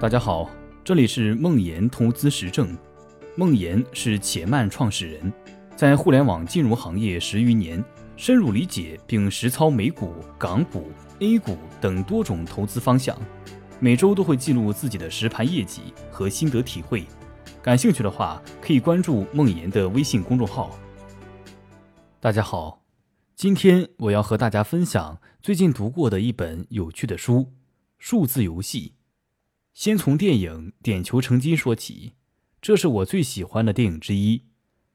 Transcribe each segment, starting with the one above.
大家好，这里是梦岩投资实证。梦岩是且慢创始人，在互联网金融行业十余年，深入理解并实操美股、港股、A 股等多种投资方向。每周都会记录自己的实盘业绩和心得体会。感兴趣的话，可以关注梦岩的微信公众号。大家好，今天我要和大家分享最近读过的一本有趣的书《数字游戏》。先从电影《点球成金》说起，这是我最喜欢的电影之一。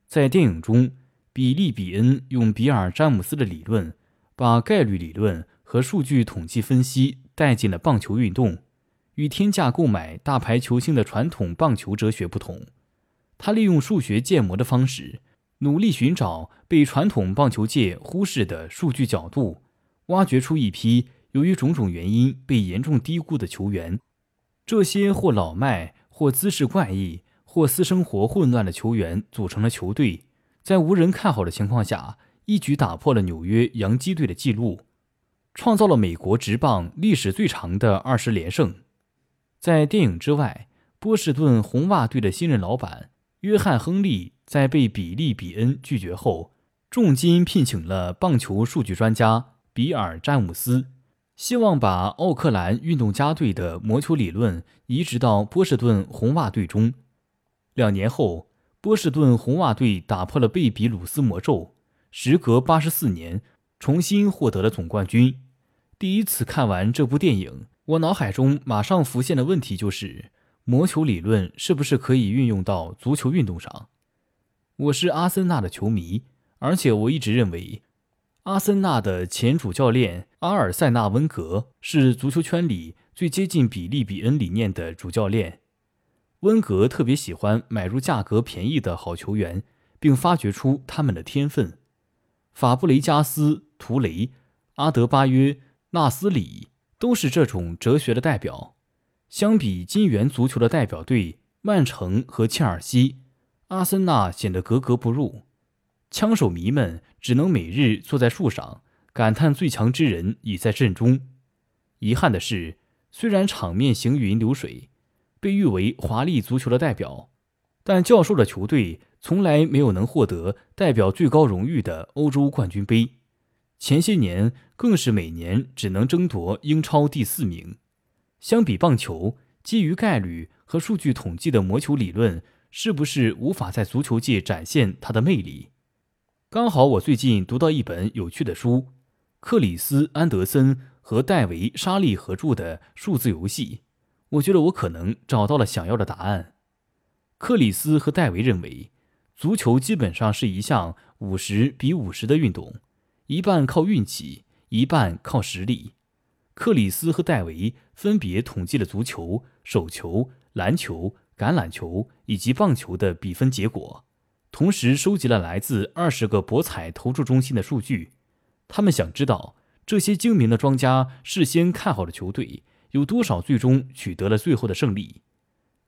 在电影中，比利·比恩用比尔·詹姆斯的理论，把概率理论和数据统计分析带进了棒球运动。与天价购买大牌球星的传统棒球哲学不同，他利用数学建模的方式，努力寻找被传统棒球界忽视的数据角度，挖掘出一批由于种种原因被严重低估的球员。这些或老迈、或姿势怪异、或私生活混乱的球员组成了球队，在无人看好的情况下，一举打破了纽约洋基队的纪录，创造了美国职棒历史最长的二十连胜。在电影之外，波士顿红袜队的新任老板约翰·亨利在被比利·比恩拒绝后，重金聘请了棒球数据专家比尔·詹姆斯。希望把奥克兰运动家队的魔球理论移植到波士顿红袜队中。两年后，波士顿红袜队打破了贝比鲁斯魔咒，时隔八十四年重新获得了总冠军。第一次看完这部电影，我脑海中马上浮现的问题就是：魔球理论是不是可以运用到足球运动上？我是阿森纳的球迷，而且我一直认为。阿森纳的前主教练阿尔塞纳·温格是足球圈里最接近比利·比恩理念的主教练。温格特别喜欢买入价格便宜的好球员，并发掘出他们的天分。法布雷加斯、图雷、阿德巴约、纳斯里都是这种哲学的代表。相比金元足球的代表队曼城和切尔西，阿森纳显得格格不入。枪手迷们只能每日坐在树上感叹最强之人已在阵中。遗憾的是，虽然场面行云流水，被誉为华丽足球的代表，但教授的球队从来没有能获得代表最高荣誉的欧洲冠军杯。前些年更是每年只能争夺英超第四名。相比棒球，基于概率和数据统计的魔球理论，是不是无法在足球界展现它的魅力？刚好我最近读到一本有趣的书，克里斯·安德森和戴维·沙利合著的《数字游戏》，我觉得我可能找到了想要的答案。克里斯和戴维认为，足球基本上是一项五十比五十的运动，一半靠运气，一半靠实力。克里斯和戴维分别统计了足球、手球、篮球、橄榄球以及棒球的比分结果。同时收集了来自二十个博彩投注中心的数据，他们想知道这些精明的庄家事先看好的球队有多少最终取得了最后的胜利。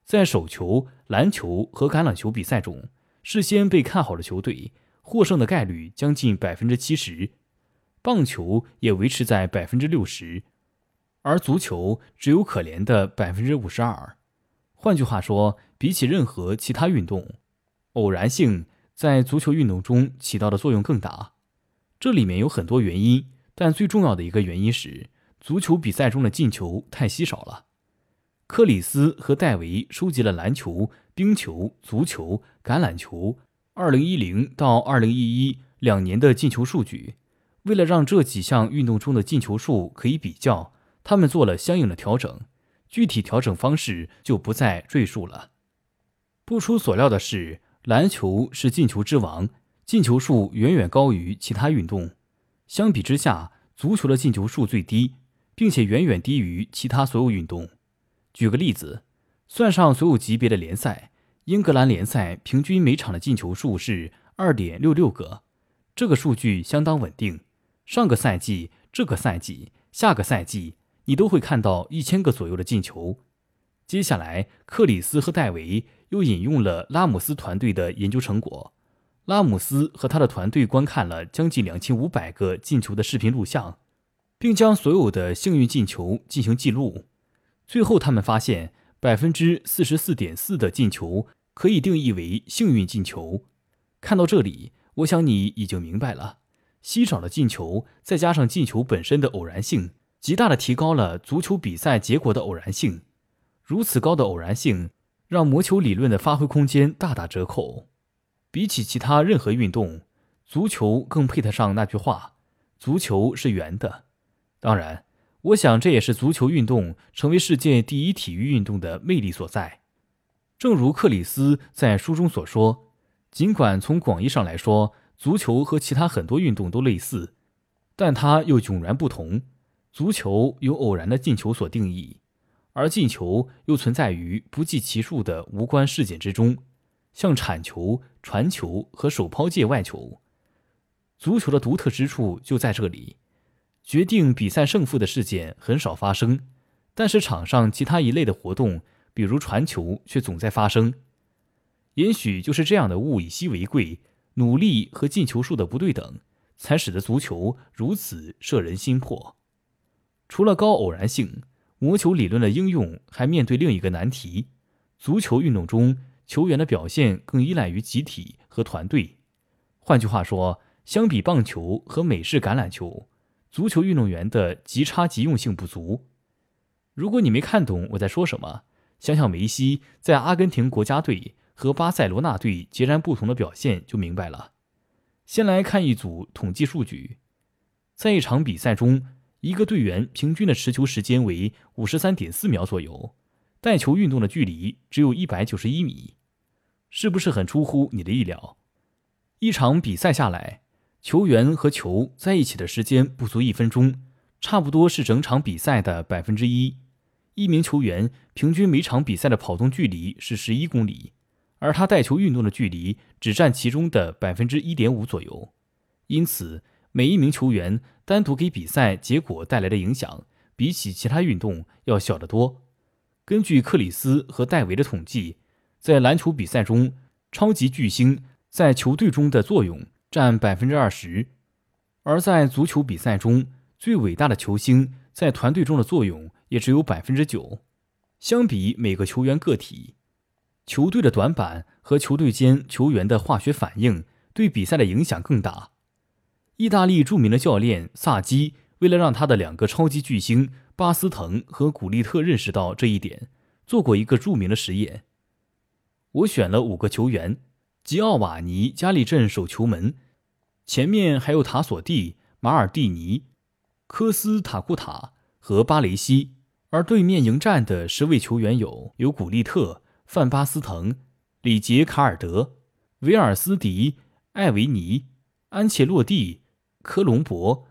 在手球、篮球和橄榄球比赛中，事先被看好的球队获胜的概率将近百分之七十，棒球也维持在百分之六十，而足球只有可怜的百分之五十二。换句话说，比起任何其他运动。偶然性在足球运动中起到的作用更大，这里面有很多原因，但最重要的一个原因是足球比赛中的进球太稀少了。克里斯和戴维收集了篮球、冰球、足球、橄榄球2010到2011两年的进球数据，为了让这几项运动中的进球数可以比较，他们做了相应的调整，具体调整方式就不再赘述了。不出所料的是。篮球是进球之王，进球数远远高于其他运动。相比之下，足球的进球数最低，并且远远低于其他所有运动。举个例子，算上所有级别的联赛，英格兰联赛平均每场的进球数是二点六六个，这个数据相当稳定。上个赛季、这个赛季、下个赛季，你都会看到一千个左右的进球。接下来，克里斯和戴维。又引用了拉姆斯团队的研究成果。拉姆斯和他的团队观看了将近两千五百个进球的视频录像，并将所有的幸运进球进行记录。最后，他们发现百分之四十四点四的进球可以定义为幸运进球。看到这里，我想你已经明白了，稀少的进球再加上进球本身的偶然性，极大的提高了足球比赛结果的偶然性。如此高的偶然性，让魔球理论的发挥空间大打折扣。比起其他任何运动，足球更配得上那句话：“足球是圆的。”当然。我想，这也是足球运动成为世界第一体育运动的魅力所在。正如克里斯在书中所说，尽管从广义上来说，足球和其他很多运动都类似，但它又迥然不同。足球由偶然的进球所定义，而进球又存在于不计其数的无关事件之中，像铲球、传球和手抛界外球。足球的独特之处就在这里。决定比赛胜负的事件很少发生，但是场上其他一类的活动，比如传球，却总在发生。也许就是这样的物以稀为贵，努力和进球数的不对等，才使得足球如此摄人心魄。除了高偶然性，魔球理论的应用还面对另一个难题：足球运动中球员的表现更依赖于集体和团队。换句话说，相比棒球和美式橄榄球。足球运动员的即插即用性不足。如果你没看懂我在说什么，想想梅西在阿根廷国家队和巴塞罗那队截然不同的表现就明白了。先来看一组统计数据：在一场比赛中，一个队员平均的持球时间为五十三点四秒左右，带球运动的距离只有一百九十一米，是不是很出乎你的意料？一场比赛下来。球员和球在一起的时间不足一分钟，差不多是整场比赛的百分之一。一名球员平均每场比赛的跑动距离是十一公里，而他带球运动的距离只占其中的百分之一点五左右。因此，每一名球员单独给比赛结果带来的影响，比起其他运动要小得多。根据克里斯和戴维的统计，在篮球比赛中，超级巨星在球队中的作用。占百分之二十，而在足球比赛中，最伟大的球星在团队中的作用也只有百分之九。相比每个球员个体，球队的短板和球队间球员的化学反应对比赛的影响更大。意大利著名的教练萨基为了让他的两个超级巨星巴斯滕和古利特认识到这一点，做过一个著名的实验。我选了五个球员。吉奥瓦尼·加里镇守球门，前面还有塔索蒂、马尔蒂尼、科斯塔库塔和巴雷西，而对面迎战的十位球员有有古利特、范巴斯滕、里杰卡尔德、维尔斯迪、艾维尼、安切洛蒂、科隆博、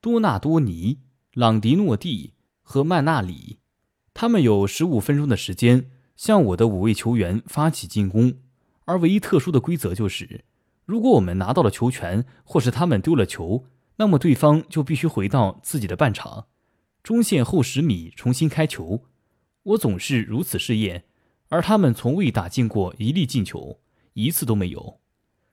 多纳多尼、朗迪诺蒂和曼纳里。他们有十五分钟的时间向我的五位球员发起进攻。而唯一特殊的规则就是，如果我们拿到了球权，或是他们丢了球，那么对方就必须回到自己的半场，中线后十米重新开球。我总是如此试验，而他们从未打进过一粒进球，一次都没有。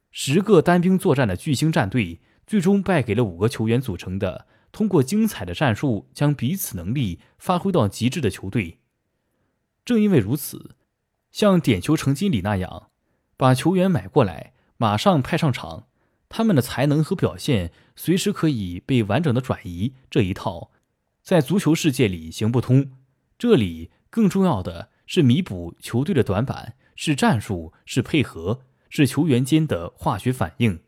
十个单兵作战的巨星战队，最终败给了五个球员组成的、通过精彩的战术将彼此能力发挥到极致的球队。正因为如此，像点球成金里那样。把球员买过来，马上派上场，他们的才能和表现随时可以被完整的转移。这一套在足球世界里行不通。这里更重要的是弥补球队的短板，是战术，是配合，是球员间的化学反应。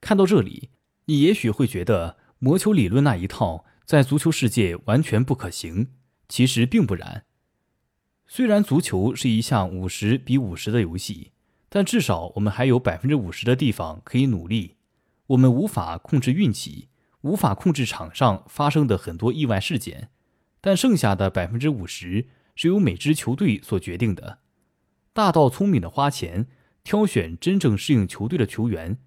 看到这里，你也许会觉得魔球理论那一套在足球世界完全不可行。其实并不然。虽然足球是一项五十比五十的游戏。但至少我们还有百分之五十的地方可以努力。我们无法控制运气，无法控制场上发生的很多意外事件，但剩下的百分之五十是由每支球队所决定的。大到聪明的花钱，挑选真正适应球队的球员，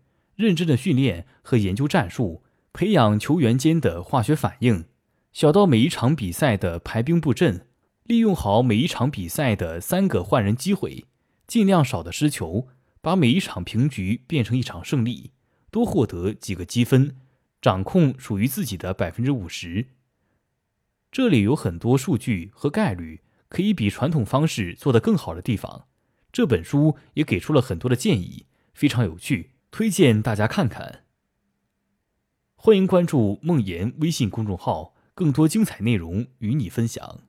认真的训练和研究战术，培养球员间的化学反应；小到每一场比赛的排兵布阵，利用好每一场比赛的三个换人机会。尽量少的失球，把每一场平局变成一场胜利，多获得几个积分，掌控属于自己的百分之五十。这里有很多数据和概率可以比传统方式做得更好的地方。这本书也给出了很多的建议，非常有趣，推荐大家看看。欢迎关注梦妍微信公众号，更多精彩内容与你分享。